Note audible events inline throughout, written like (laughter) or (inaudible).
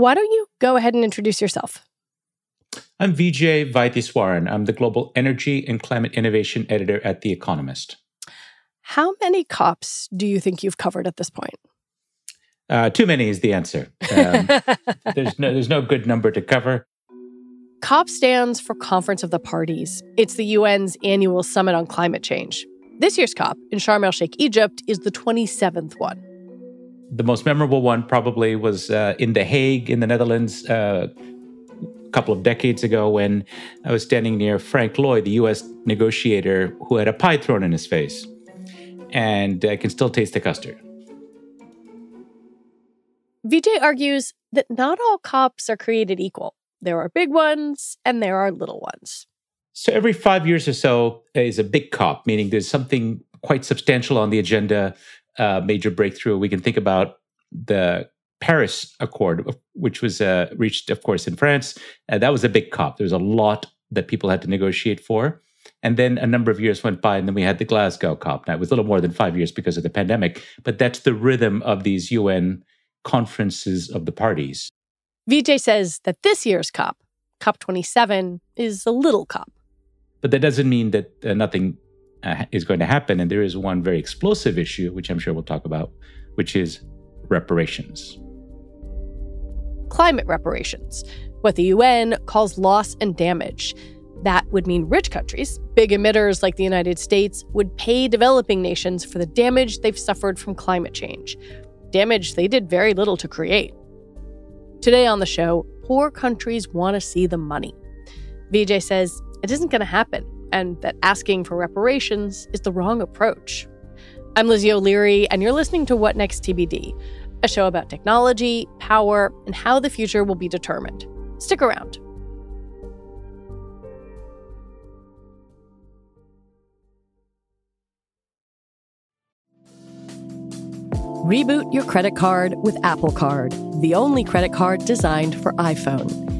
Why don't you go ahead and introduce yourself? I'm Vijay Vaitheeswaran. I'm the Global Energy and Climate Innovation Editor at The Economist. How many COPs do you think you've covered at this point? Uh, too many is the answer. Um, (laughs) there's, no, there's no good number to cover. COP stands for Conference of the Parties. It's the UN's annual summit on climate change. This year's COP in Sharm el Sheikh, Egypt, is the 27th one. The most memorable one probably was uh, in The Hague in the Netherlands uh, a couple of decades ago when I was standing near Frank Loy, the US negotiator, who had a pie thrown in his face. And I can still taste the custard. Vijay argues that not all COPs are created equal. There are big ones and there are little ones. So every five years or so is a big COP, meaning there's something quite substantial on the agenda, uh, major breakthrough. We can think about the Paris Accord, which was uh, reached, of course, in France. Uh, that was a big COP. There was a lot that people had to negotiate for. And then a number of years went by, and then we had the Glasgow COP. Now, it was a little more than five years because of the pandemic, but that's the rhythm of these UN conferences of the parties. Vijay says that this year's COP, COP27, is a little COP. But that doesn't mean that uh, nothing uh, is going to happen. And there is one very explosive issue, which I'm sure we'll talk about, which is reparations. Climate reparations, what the UN calls loss and damage. That would mean rich countries, big emitters like the United States, would pay developing nations for the damage they've suffered from climate change, damage they did very little to create. Today on the show, poor countries want to see the money. Vijay says it isn't going to happen and that asking for reparations is the wrong approach. I'm Lizzie O'Leary, and you're listening to What Next TBD, a show about technology, power, and how the future will be determined. Stick around. Reboot your credit card with Apple Card, the only credit card designed for iPhone.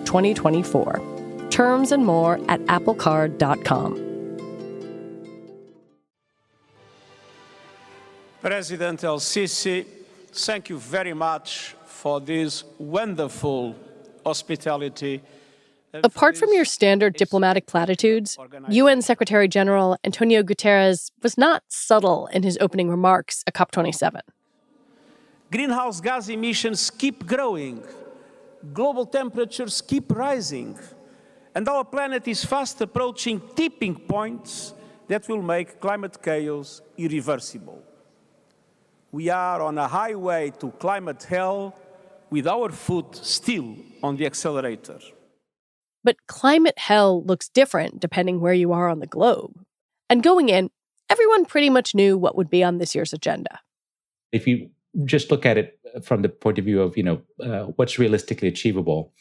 2024. Terms and more at applecard.com. President El Sisi, thank you very much for this wonderful hospitality. Apart from your standard diplomatic platitudes, UN Secretary General Antonio Guterres was not subtle in his opening remarks at COP27. Greenhouse gas emissions keep growing, global temperatures keep rising, and our planet is fast approaching tipping points that will make climate chaos irreversible. We are on a highway to climate hell with our foot still on the accelerator. But climate hell looks different depending where you are on the globe. And going in, everyone pretty much knew what would be on this year's agenda. If you just look at it from the point of view of, you know, uh, what's realistically achievable,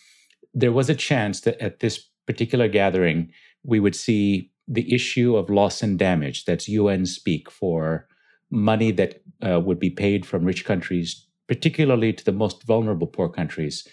there was a chance that at this particular gathering, we would see the issue of loss and damage. That's UN speak for money that uh, would be paid from rich countries, particularly to the most vulnerable poor countries,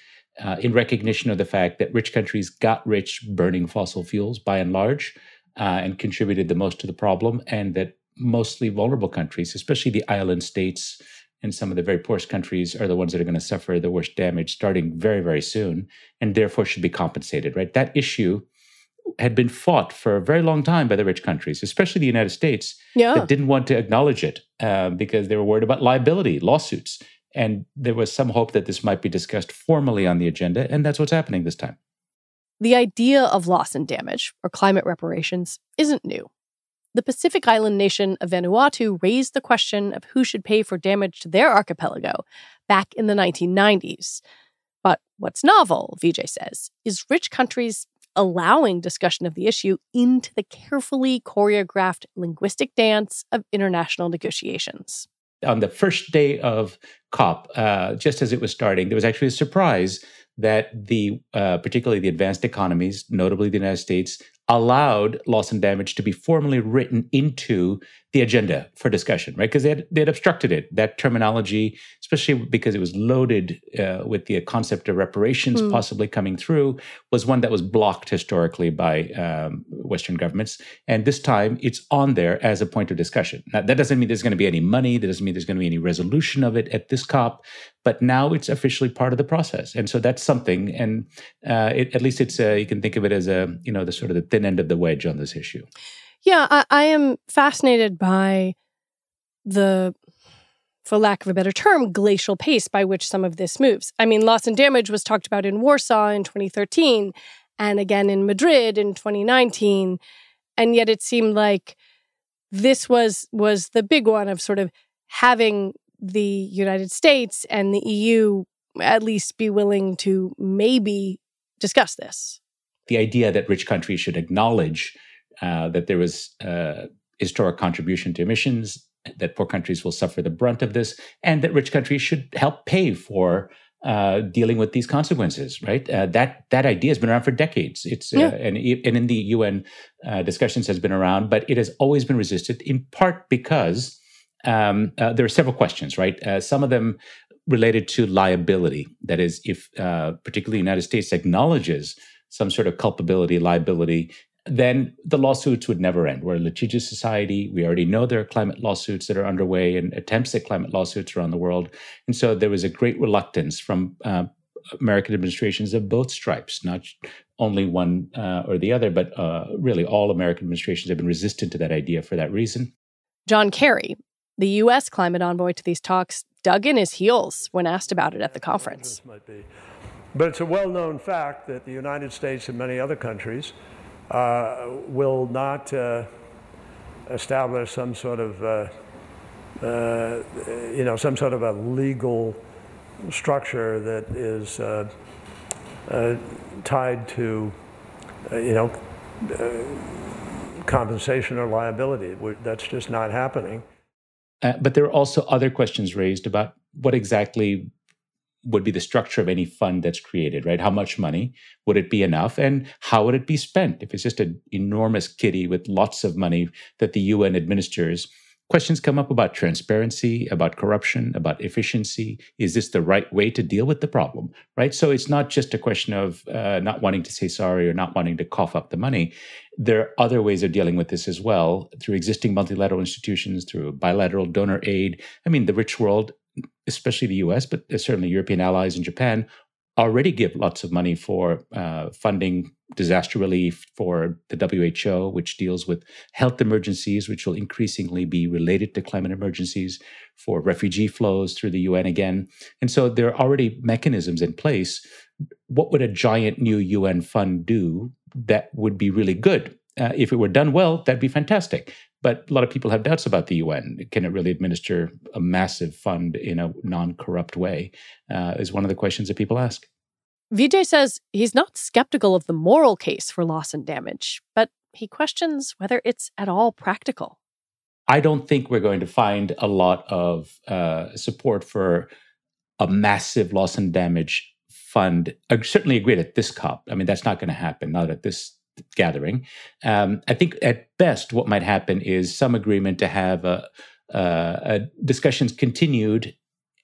uh, in recognition of the fact that rich countries got rich burning fossil fuels by and large uh, and contributed the most to the problem, and that mostly vulnerable countries, especially the island states and some of the very poorest countries, are the ones that are going to suffer the worst damage starting very, very soon, and therefore should be compensated, right? That issue had been fought for a very long time by the rich countries, especially the United States, Yeah. that didn't want to acknowledge it uh, because they were worried about liability, lawsuits. And there was some hope that this might be discussed formally on the agenda, and that's what's happening this time. The idea of loss and damage, or climate reparations, isn't new. The Pacific island nation of Vanuatu raised the question of who should pay for damage to their archipelago back in the 1990s. But what's novel, Vijay says, is rich countries allowing discussion of the issue into the carefully choreographed linguistic dance of international negotiations. On the first day of COP, uh, just as it was starting, there was actually a surprise that the uh, particularly the advanced economies, notably the United States, allowed loss and damage to be formally written into the agenda for discussion, right? Because they had, they had obstructed it. That terminology, especially because it was loaded uh, with the concept of reparations Hmm. possibly coming through, was one that was blocked historically by um, Western governments. And this time it's on there as a point of discussion. Now, that doesn't mean there's going to be any money, that doesn't mean there's going to be any resolution of it at this COP, but now it's officially part of the process. And so that's something. And uh, it, at least it's, uh, you can think of it as a, you know, the sort of the thin end of the wedge on this issue. Yeah, I, I am fascinated by the, for lack of a better term, glacial pace by which some of this moves. I mean, loss and damage was talked about in Warsaw in 2013 and again in Madrid in 2019. And yet it seemed like this was was the big one of sort of having the United States and the EU at least be willing to maybe discuss this. the idea that rich countries should acknowledge uh, that there was uh, historic contribution to emissions, that poor countries will suffer the brunt of this, and that rich countries should help pay for uh, dealing with these consequences. Right? Uh, that that idea has been around for decades. It's uh, and e- and in the UN uh, discussions has been around, but it has always been resisted in part because um, uh, there are several questions. Right? Uh, some of them related to liability. That is, if uh, particularly the United States acknowledges some sort of culpability, liability, then the lawsuits would never end. We're a litigious society. We already know there are climate lawsuits that are underway and attempts at climate lawsuits around the world. And so there was a great reluctance from uh, American administrations of both stripes, not only one uh, or the other, but uh, really all American administrations have been resistant to that idea for that reason. John Kerry, the U.S. climate envoy to these talks, dug in his heels when asked about it at the conference. But it's a well known fact that the United States and many other countries uh, will not uh, establish some sort of, uh, uh, you know, some sort of a legal structure that is uh, tied to, you know, compensation or liability. That's just not happening. Uh, but there are also other questions raised about what exactly would be the structure of any fund that's created, right? How much money would it be enough, and how would it be spent? If it's just an enormous kitty with lots of money that the UN administers, questions come up about transparency, about corruption, about efficiency. Is this the right way to deal with the problem, right? So it's not just a question of uh, not wanting to say sorry or not wanting to cough up the money. There are other ways of dealing with this as well through existing multilateral institutions, through bilateral donor aid. I mean, the rich world especially the US, but certainly European allies and Japan, already give lots of money for uh, funding disaster relief for the WHO, which deals with health emergencies, which will increasingly be related to climate emergencies, for refugee flows through the UN again. And so there are already mechanisms in place. What would a giant new UN fund do that would be really good? Uh, if it were done well, that'd be fantastic. But a lot of people have doubts about the UN. Can it really administer a massive fund in a non corrupt way? Uh, is one of the questions that people ask. Vijay says he's not skeptical of the moral case for loss and damage, but he questions whether it's at all practical. I don't think we're going to find a lot of uh, support for a massive loss and damage fund. I certainly agree at this COP. I mean, that's not going to happen, not at this gathering. Um, I think at best, what might happen is some agreement to have a, a, a discussions continued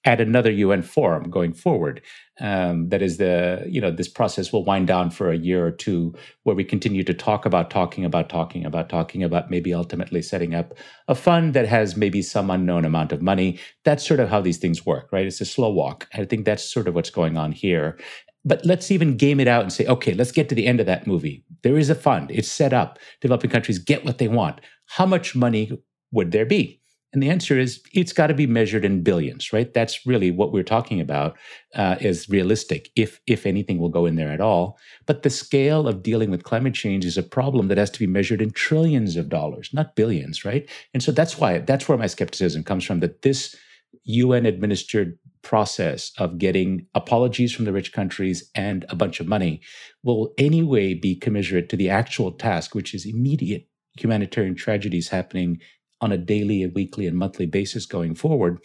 at another UN forum going forward. Um, that is the you know this process will wind down for a year or two, where we continue to talk about talking about talking about talking about maybe ultimately setting up a fund that has maybe some unknown amount of money. That's sort of how these things work, right? It's a slow walk. I think that's sort of what's going on here. But let's even game it out and say, okay, let's get to the end of that movie. There is a fund, it's set up. Developing countries get what they want. How much money would there be? And the answer is it's got to be measured in billions, right? That's really what we're talking about uh, is realistic, if if anything will go in there at all. But the scale of dealing with climate change is a problem that has to be measured in trillions of dollars, not billions, right? And so that's why that's where my skepticism comes from. That this UN administered process of getting apologies from the rich countries and a bunch of money will anyway be commensurate to the actual task, which is immediate humanitarian tragedies happening on a daily and weekly and monthly basis going forward.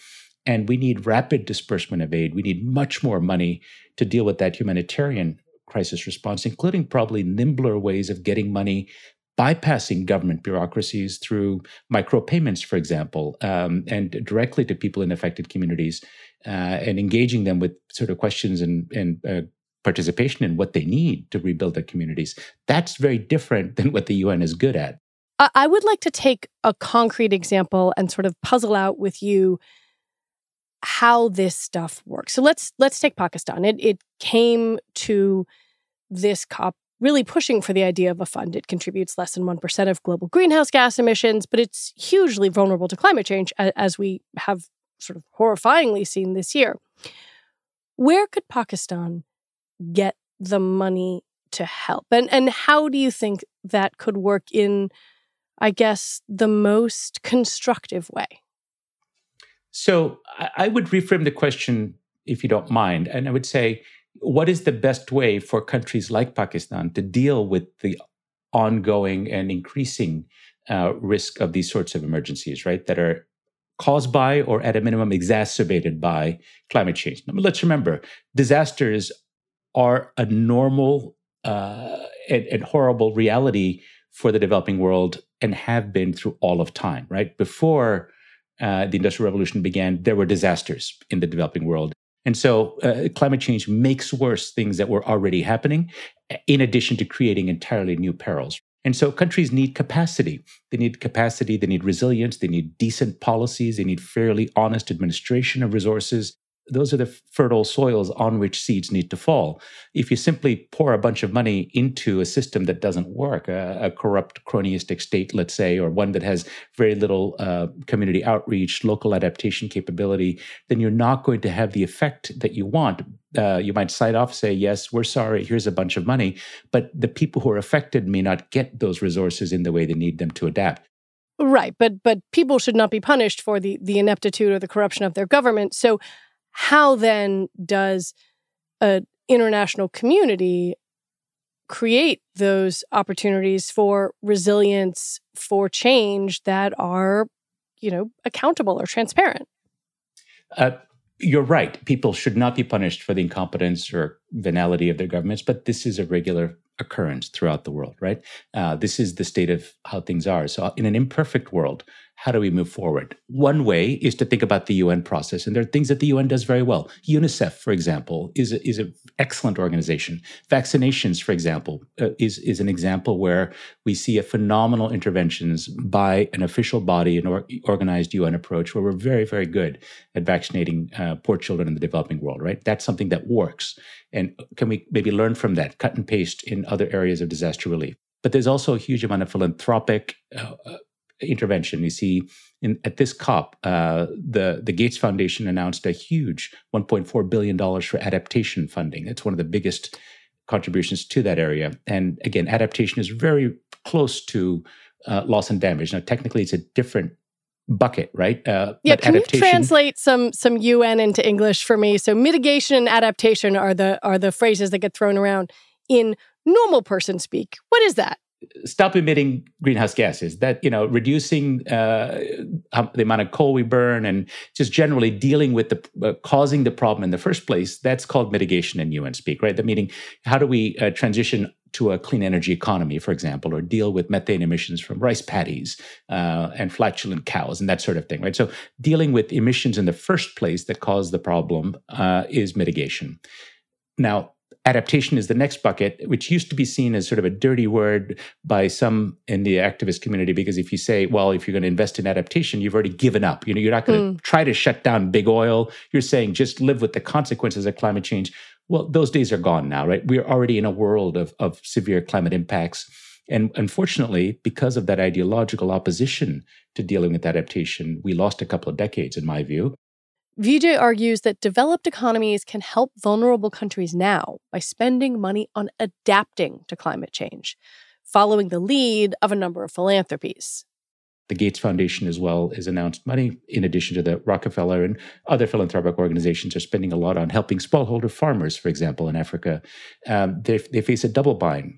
And we need rapid disbursement of aid. We need much more money to deal with that humanitarian crisis response, including probably nimbler ways of getting money bypassing government bureaucracies through micropayments, for example, um, and directly to people in affected communities uh, and engaging them with sort of questions and, and uh, participation in what they need to rebuild their communities. That's very different than what the UN is good at. I would like to take a concrete example and sort of puzzle out with you how this stuff works. So let's let's take Pakistan. It it came to this COP really pushing for the idea of a fund. It contributes less than 1% of global greenhouse gas emissions, but it's hugely vulnerable to climate change, as we have sort of horrifyingly seen this year. Where could Pakistan get the money to help? And, and how do you think that could work in, I guess, the most constructive way? So I would reframe the question, if you don't mind. And I would say, what is the best way for countries like Pakistan to deal with the ongoing and increasing uh, risk of these sorts of emergencies, right? That are caused by or at a minimum exacerbated by climate change. Now, let's remember disasters are a normal uh, and, and horrible reality for the developing world and have been through all of time, right? Before uh, the Industrial Revolution began, there were disasters in the developing world. And so uh, climate change makes worse things that were already happening, in addition to creating entirely new perils. And so countries need capacity. They need capacity, they need resilience, they need decent policies, they need fairly honest administration of resources those are the fertile soils on which seeds need to fall. If you simply pour a bunch of money into a system that doesn't work, a, a corrupt cronyistic state, let's say, or one that has very little uh, community outreach, local adaptation capability, then you're not going to have the effect that you want. Uh, you might side off, say, yes, we're sorry, here's a bunch of money, but the people who are affected may not get those resources in the way they need them to adapt. Right, but but people should not be punished for the the ineptitude or the corruption of their government. So how then does an international community create those opportunities for resilience for change that are you know accountable or transparent? Uh, you're right. People should not be punished for the incompetence or venality of their governments but this is a regular occurrence throughout the world right? Uh, this is the state of how things are. So in an imperfect world how do we move forward? One way is to think about the UN process, and there are things that the UN does very well. UNICEF, for example, is is an excellent organization. Vaccinations, for example, uh, is is an example where we see a phenomenal interventions by an official body, an or, organized UN approach, where we're very very good at vaccinating uh, poor children in the developing world. Right, that's something that works, and can we maybe learn from that, cut and paste in other areas of disaster relief? But there's also a huge amount of philanthropic uh, uh intervention. You see, in, at this COP, uh, the the Gates Foundation announced a huge 1.4 billion dollars for adaptation funding. It's one of the biggest contributions to that area. And again, adaptation is very close to uh, loss and damage. Now, technically, it's a different bucket, right? Uh, yeah, can you translate some some UN into English for me? So, mitigation and adaptation are the are the phrases that get thrown around in normal person speak. What is that? Stop emitting greenhouse gases. That you know reducing uh, the amount of coal we burn and just generally dealing with the uh, causing the problem in the first place that's called mitigation in un speak right? The meaning how do we uh, transition to a clean energy economy for example or deal with methane emissions from rice paddies uh, and flatulent cows and that sort of thing right? So dealing with emissions in the first place that cause the problem uh, is mitigation. Now adaptation is the next bucket, which used to be seen as sort of a dirty word by some in the activist community. Because if you say, well, if you're going to invest in adaptation, you've already given up. You know, you're not going to mm. try to shut down big oil. You're saying just live with the consequences of climate change. Well, those days are gone now, right? We're already in a world of, of severe climate impacts. And unfortunately, because of that ideological opposition to dealing with adaptation, we lost a couple of decades, in my view. Vijay argues that developed economies can help vulnerable countries now by spending money on adapting to climate change, following the lead of a number of philanthropies. The Gates Foundation, as well, has announced money, in addition to the Rockefeller and other philanthropic organizations, are spending a lot on helping smallholder farmers, for example, in Africa. Um, they, they face a double bind.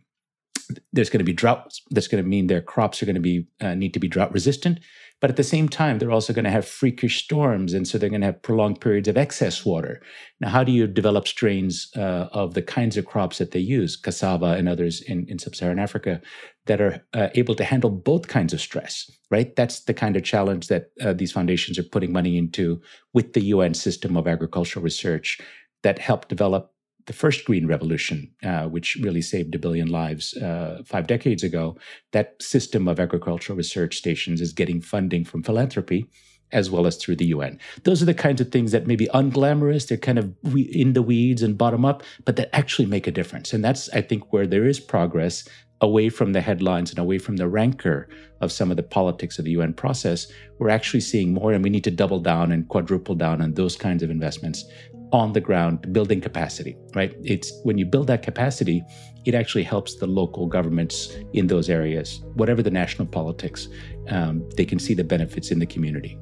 There's going to be drought. That's going to mean their crops are going to be uh, need to be drought resistant, but at the same time, they're also going to have freakish storms. And so they're going to have prolonged periods of excess water. Now, how do you develop strains uh, of the kinds of crops that they use, cassava and others in, in sub Saharan Africa, that are uh, able to handle both kinds of stress, right? That's the kind of challenge that uh, these foundations are putting money into with the UN system of agricultural research that helped develop the first green revolution, uh, which really saved a billion lives uh, five decades ago, that system of agricultural research stations is getting funding from philanthropy as well as through the UN. Those are the kinds of things that may be unglamorous, they're kind of in the weeds and bottom up, but that actually make a difference. And that's, I think, where there is progress away from the headlines and away from the rancor of some of the politics of the UN process. We're actually seeing more, and we need to double down and quadruple down on those kinds of investments on the ground building capacity right? It's when you build that capacity it actually helps the local governments in those areas. Whatever the national politics um, they can see the benefits in the community.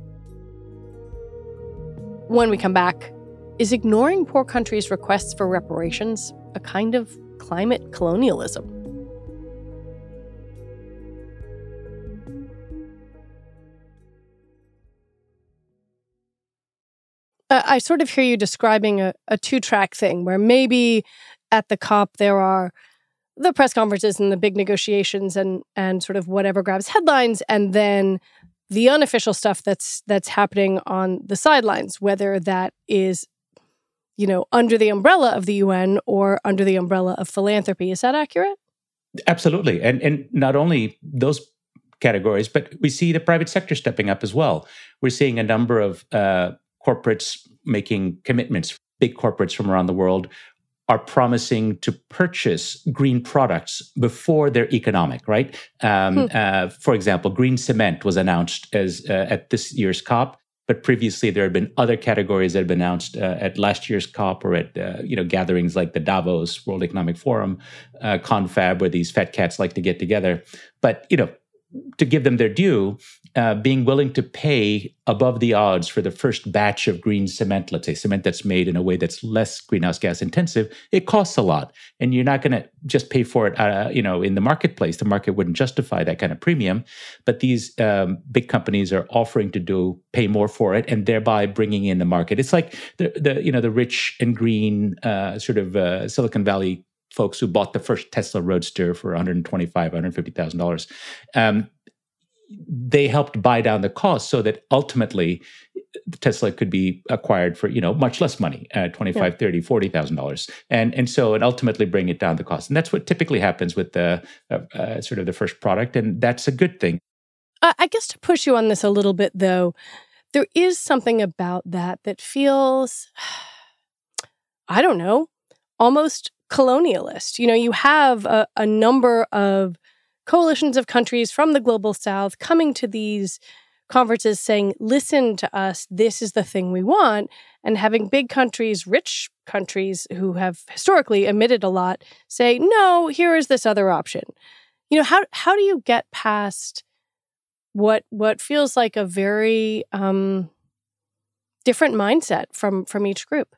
When we come back is ignoring poor countries requests for reparations a kind of climate colonialism I sort of hear you describing a, a two track thing where maybe at the COP there are the press conferences and the big negotiations and and sort of whatever grabs headlines and then the unofficial stuff that's that's happening on the sidelines whether that is you know under the umbrella of the UN or under the umbrella of philanthropy. Is that accurate? Absolutely. And and not only those categories but we see the private sector stepping up as well. We're seeing a number of uh, corporates making commitments, big corporates from around the world are promising to purchase green products before they're economic, right? Um, hmm. uh, for example, green cement was announced as uh, at this year's COP, but previously there had been other categories that had been announced uh, at last year's COP or at uh, you know gatherings like the Davos World Economic Forum, uh, Confab, where these fat cats like to get together. But you know, to give them their due, uh, being willing to pay above the odds for the first batch of green cement, let's say cement that's made in a way that's less greenhouse gas intensive, it costs a lot, and you're not going to just pay for it, uh, you know, in the marketplace. The market wouldn't justify that kind of premium, but these um, big companies are offering to do pay more for it, and thereby bringing in the market. It's like the the you know the rich and green uh, sort of uh, Silicon Valley folks who bought the first Tesla Roadster for 125, 150,000 dollars. Um, they helped buy down the cost so that ultimately Tesla could be acquired for you know much less money, uh, 25, yeah. 30, 40,000 dollars, and and so and ultimately bring it down the cost. And that's what typically happens with the uh, uh, sort of the first product, and that's a good thing. I guess to push you on this a little bit, though, there is something about that that feels, (sighs) I don't know, almost colonialist. You know, you have a, a number of coalitions of countries from the global south coming to these conferences saying, listen to us, this is the thing we want. And having big countries, rich countries who have historically emitted a lot, say, no, here is this other option. You know, how how do you get past what what feels like a very um, different mindset from from each group?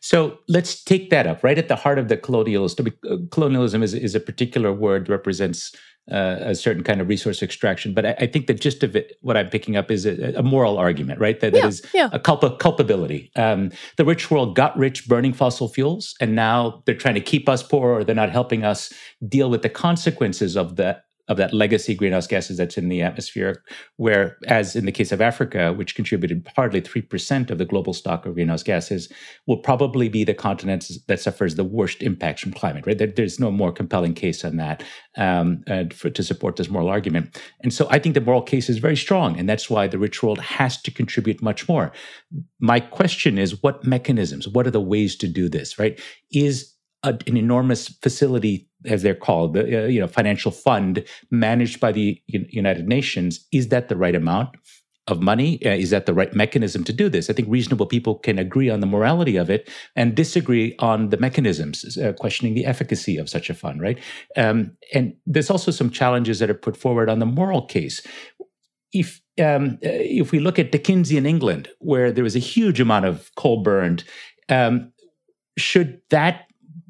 So let's take that up right at the heart of the colonialism. Uh, colonialism is, is a particular word represents uh, a certain kind of resource extraction, but I, I, think the gist of it, what I'm picking up, is a, a moral argument, right? That, yeah, that is yeah. a culpa, culpability. Um, the rich world got rich burning fossil fuels, and now they're trying to keep us poor, or they're not helping us deal with the consequences of the of that legacy greenhouse gases that's in the atmosphere, where, as in the case of Africa, which contributed hardly 3% of the global stock of greenhouse gases, will probably be the continent that suffers the worst impacts from climate, right? There, there's no more compelling case on that um, uh, for, to support this moral argument. And so I think the moral case is very strong, and that's why the rich world has to contribute much more. My question is what mechanisms, what are the ways to do this, right? Is a, an enormous facility, as they're called, the uh, you know financial fund managed by the United Nations. Is that the right amount? Of money? Uh, is that the right mechanism to do this? I think reasonable people can agree on the morality of it and disagree on the mechanisms, uh, questioning the efficacy of such a fund, right? Um, and there's also some challenges that are put forward on the moral case. If um, uh, if we look at Dickensian England, where there was a huge amount of coal burned, um, should that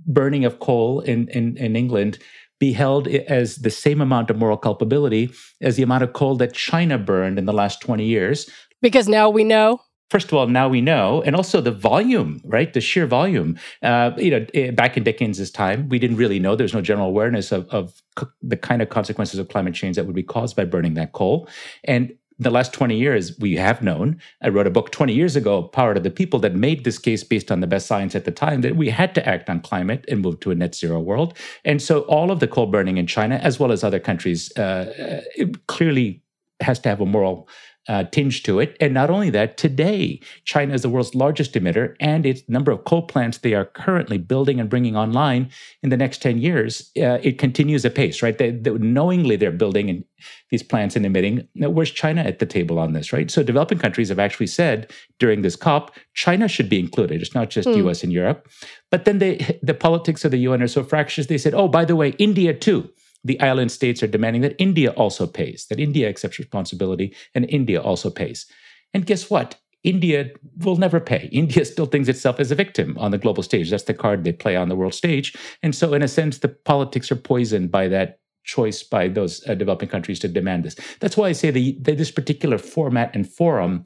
burning of coal in, in, in England be held as the same amount of moral culpability as the amount of coal that China burned in the last 20 years. Because now we know. First of all, now we know, and also the volume, right? The sheer volume. Uh, you know, eh, back in Dickens's time, we didn't really know. There's no general awareness of, of the kind of consequences of climate change that would be caused by burning that coal. And the last 20 years, we have known. I wrote a book 20 years ago, Power to the People, that made this case based on the best science at the time that we had to act on climate and move to a net zero world. And so all of the coal burning in China, as well as other countries, uh, clearly has to have a moral uh, tinge to it. And not only that, today, China is the world's largest emitter, and its number of coal plants they are currently building and bringing online in the next 10 years, uh, it continues apace, right? They, they, knowingly, they're building in these plants and emitting. Now, where's China at the table on this, right? So, developing countries have actually said during this COP, China should be included. It's not just mm. US and Europe. But then they, the politics of the UN are so fractious, they said, oh, by the way, India too the island states are demanding that India also pays, that India accepts responsibility and India also pays. And guess what? India will never pay. (laughs) India still thinks itself as a victim on the global stage. That's the card they play on the world stage. And so, in a sense, the politics are poisoned by that choice by those uh, developing countries to demand this. That's why I say the, the, this particular format and forum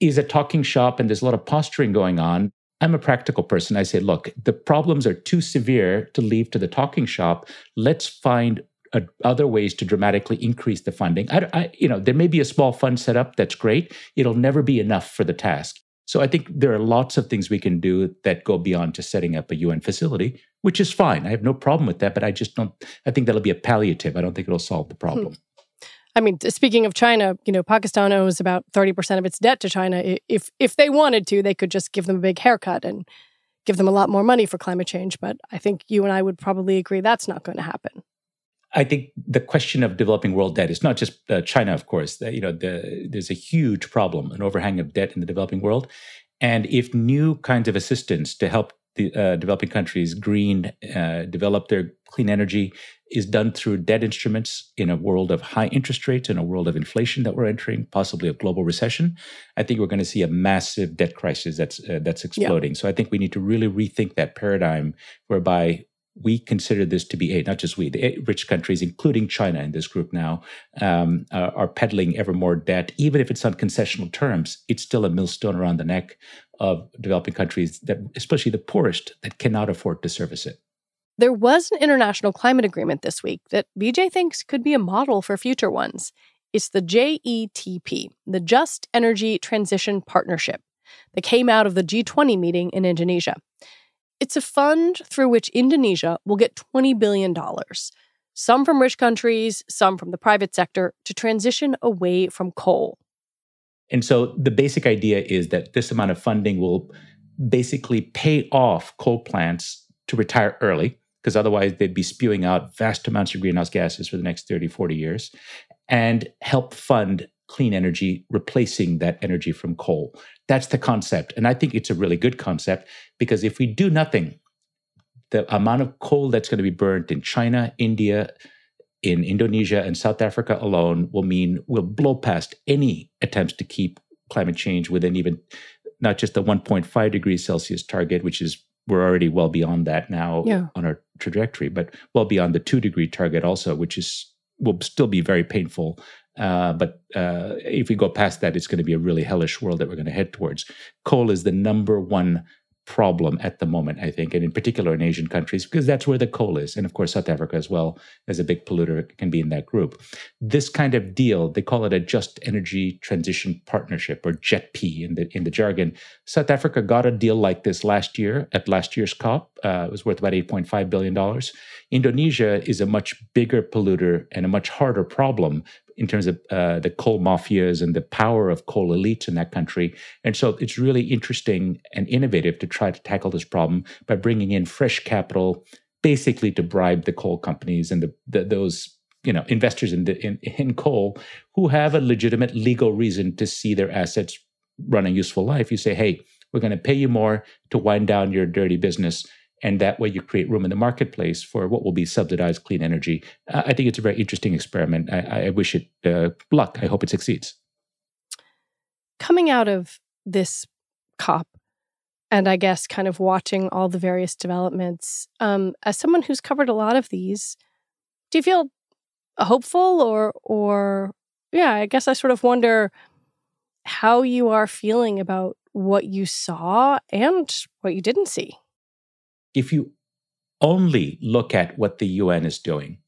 is a talking shop, and there's a lot of posturing going on. I'm a practical person. I say, look, the problems are too severe to leave to the talking shop. Let's find uh, other ways to dramatically increase the funding. I, I, you know, there may be a small fund set up that's great. It'll never be enough for the task. So I think there are lots of things we can do that go beyond just setting up a UN facility, which is fine. I have no problem with that, but I just don't. I think that'll be a palliative. I don't think it'll solve the problem. (laughs) I mean, speaking of China, you know, Pakistan owes about 30% of its debt to China. If if they wanted to, they could just give them a big haircut and give them a lot more money for climate change, but I think you and I would probably agree that's not going to happen. I think the question of developing world debt is not just uh, China, of course. you know, the, there's a huge problem, an overhang of debt in the developing world, and if new kinds of assistance to help the uh, developing countries green, uh, develop their clean energy, is done through debt instruments in a world of high interest rates, in a world of inflation that we're entering, possibly a global recession. I think we're going to see a massive debt crisis that's uh, that's exploding. Yeah. So I think we need to really rethink that paradigm whereby we consider this to be a not just we the rich countries including china in this group now um, are, are peddling ever more debt even if it's on concessional terms it's still a millstone around the neck of developing countries that especially the poorest that cannot afford to service it there was an international climate agreement this week that Vijay thinks could be a model for future ones. It's the JETP, the Just Energy Transition Partnership, that came out of the G20 meeting in Indonesia. It's a fund through which Indonesia will get $20 billion, some from rich countries, some from the private sector, to transition away from coal. And so the basic idea is that this amount of funding will basically pay off coal plants to retire early because otherwise they'd be spewing out vast amounts of greenhouse gases for the next 30, 40 years, and help fund clean energy, replacing that energy from coal. That's the concept. And I think it's a really good concept because if we do nothing, the amount of coal that's going to be burnt in China, India, in Indonesia, and South Africa alone will mean we'll blow past any attempts to keep climate change within even not just the 1.5 degrees Celsius target, which is we're already well beyond that now yeah. on our trajectory, but well beyond the two degree target also, which is will still be very painful. Uh, but uh, if we go past that, it's going to be a really hellish world that we're going to head towards. Coal is the number one problem at the moment, I think, and in particular in Asian countries, because that's where the coal is. And of course, South Africa as well as a big polluter can be in that group. This kind of deal, they call it a just energy transition partnership or JETP in the in the jargon. South Africa got a deal like this last year at last year's COP. Uh, it was worth about $8.5 billion. Indonesia is a much bigger polluter and a much harder problem in terms of uh, the coal mafias and the power of coal elites in that country. And so it's really interesting and innovative to try to tackle this problem by bringing in fresh capital, basically to bribe the coal companies and the, the those you know investors in, the, in in coal who have a legitimate legal reason to see their assets run a useful life. You say, hey, we're going to pay you more to wind down your dirty business and that way you create room in the marketplace for what will be subsidized clean energy. I think it's a very interesting experiment. I, I wish it uh, luck. I hope it succeeds. Coming out of this COP, and I guess kind of watching all the various developments, um, as someone who's covered a lot of these, do you feel hopeful or or yeah? I guess I sort of wonder how you are feeling about what you saw and what you didn't see if you only look at what the UN is doing,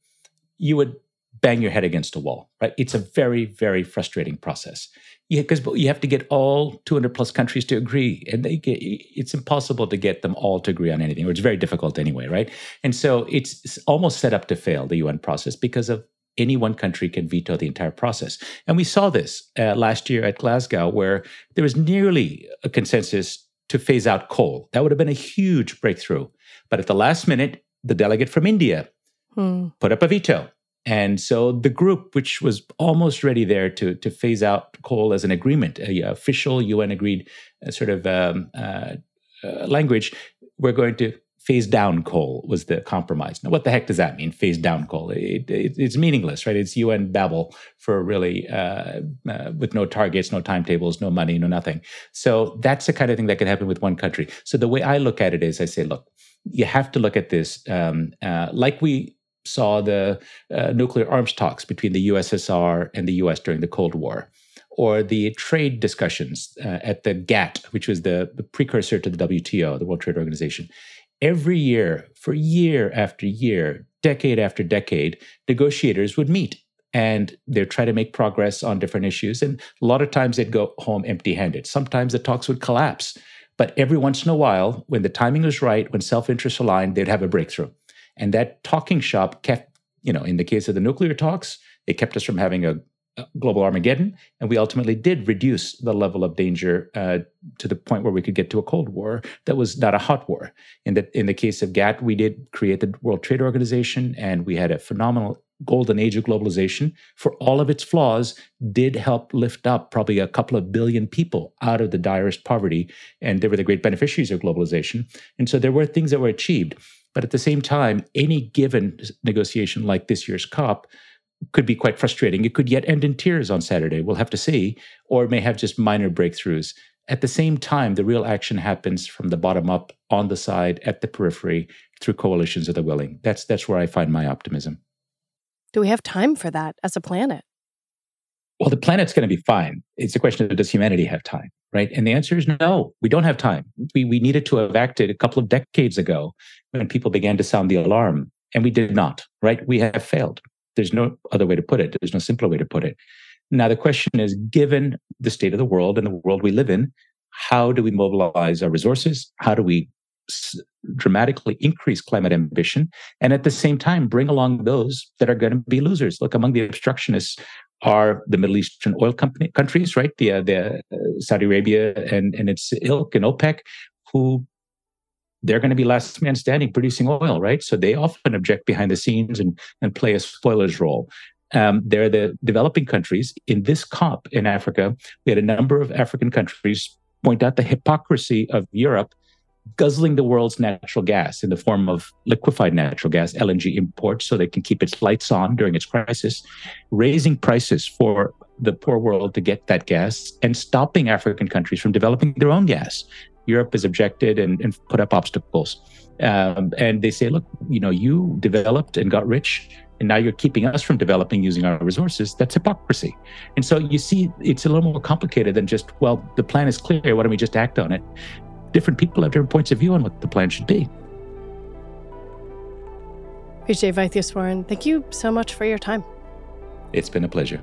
you would bang your head against a wall, right? It's a very, very frustrating process. Because yeah, you have to get all 200 plus countries to agree, and they get, it's impossible to get them all to agree on anything, or it's very difficult anyway, right? And so it's almost set up to fail the UN process because of any one country can veto the entire process. And we saw this uh, last year at Glasgow, where there was nearly a consensus to phase out coal. That would have been a huge breakthrough. But at the last minute, the delegate from India hmm. put up a veto. And so the group, which was almost ready there to, to phase out coal as an agreement, a, a official UN agreed uh, sort of um, uh, uh, language, we're going to phase down coal was the compromise. Now, what the heck does that mean? Phase down coal? It, it, it's meaningless, right? It's UN babble for really uh, uh, with no targets, no timetables, no money, no nothing. So that's the kind of thing that can happen with one country. So the way I look at it is, I say, look, you have to look at this um, uh, like we saw the uh, nuclear arms talks between the USSR and the US during the Cold War or the trade discussions uh, at the GATT, which was the, the, precursor to the WTO, the World Trade Organization every year, for year after year, decade after decade, negotiators would meet and they'd try to make progress on different issues. And a lot of times they'd go home empty handed. Sometimes the talks would collapse. But every once in a while, when the timing was right, when self interest aligned, they'd have a breakthrough. And that talking shop kept, you know, in the case of the nuclear talks, it kept us from having a, global Armageddon, and we ultimately did reduce the level of danger uh, to the point where we could get to a Cold War that was not a hot war. In the in the case of GATT, we did create the World Trade Organization, and we had a phenomenal golden age of globalization. For all of its flaws, did help lift up probably a couple of billion people out of the direst poverty, and they were the great beneficiaries of globalization. And so there were things that were achieved. But at the same time, any given negotiation like this year's COP could be quite frustrating. It could yet end in tears on Saturday. We'll have to see, or may have just minor breakthroughs. At the same time, the real action happens from the bottom up, on the side, at the periphery, through coalitions of the willing. That's that's where I find my optimism. Do we have time for that as a planet? Well, the planet's going to be fine. It's a question of does humanity have time, right? And the answer is no. We don't have time. We we needed to have acted a couple of decades ago when people began to sound the alarm, and we did not. Right? We have failed. There's no other way to put it. There's no simpler way to put it. Now, the question is given the state of the world and the world we live in, how do we mobilize our resources? How do we dramatically increase climate ambition? And at the same time, bring along those that are going to be losers. Look, among the obstructionists are the Middle Eastern oil company, countries, right? The, uh, the uh, Saudi Arabia and, and its ilk and OPEC, who they're going to be last man standing producing oil, right? So they often object behind the scenes and, and play a spoiler's role. Um, they're the developing countries. In this COP in Africa, we had a number of African countries point out the hypocrisy of Europe guzzling the world's natural gas in the form of liquefied natural gas, LNG imports, so they can keep its lights on during its crisis, raising prices for the poor world to get that gas, and stopping African countries from developing their own gas. Europe has objected and, and put up obstacles. Um, and they say, look, you know, you developed and got rich, and now you're keeping us from developing using our resources. That's hypocrisy. And so you see, it's a little more complicated than just, well, the plan is clear. Why don't we just act on it? Different people have different points of view on what the plan should be. Vijay Vaitheeswaran, thank you so much for your time. It's been a pleasure.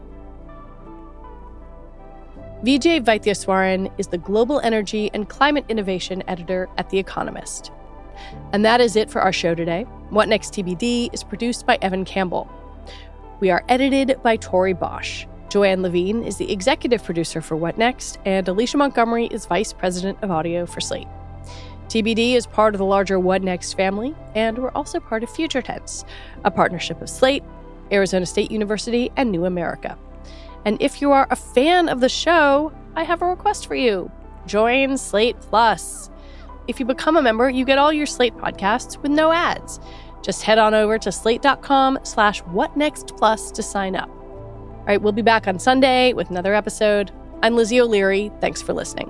Vijay Vaitheeswaran is the Global Energy and Climate Innovation Editor at The Economist. And that is it for our show today. What Next TBD is produced by Evan Campbell. We are edited by Tori Bosch. Joanne Levine is the executive producer for What Next, and Alicia Montgomery is vice president of audio for Slate. TBD is part of the larger What Next family, and we're also part of Future Tense, a partnership of Slate, Arizona State University, and New America. And if you are a fan of the show, I have a request for you. Join Slate Plus. If you become a member, you get all your Slate podcasts with no ads. Just head on over to slate.com slash whatnextplus to sign up. All right, we'll be back on Sunday with another episode. I'm Lizzie O'Leary. Thanks for listening.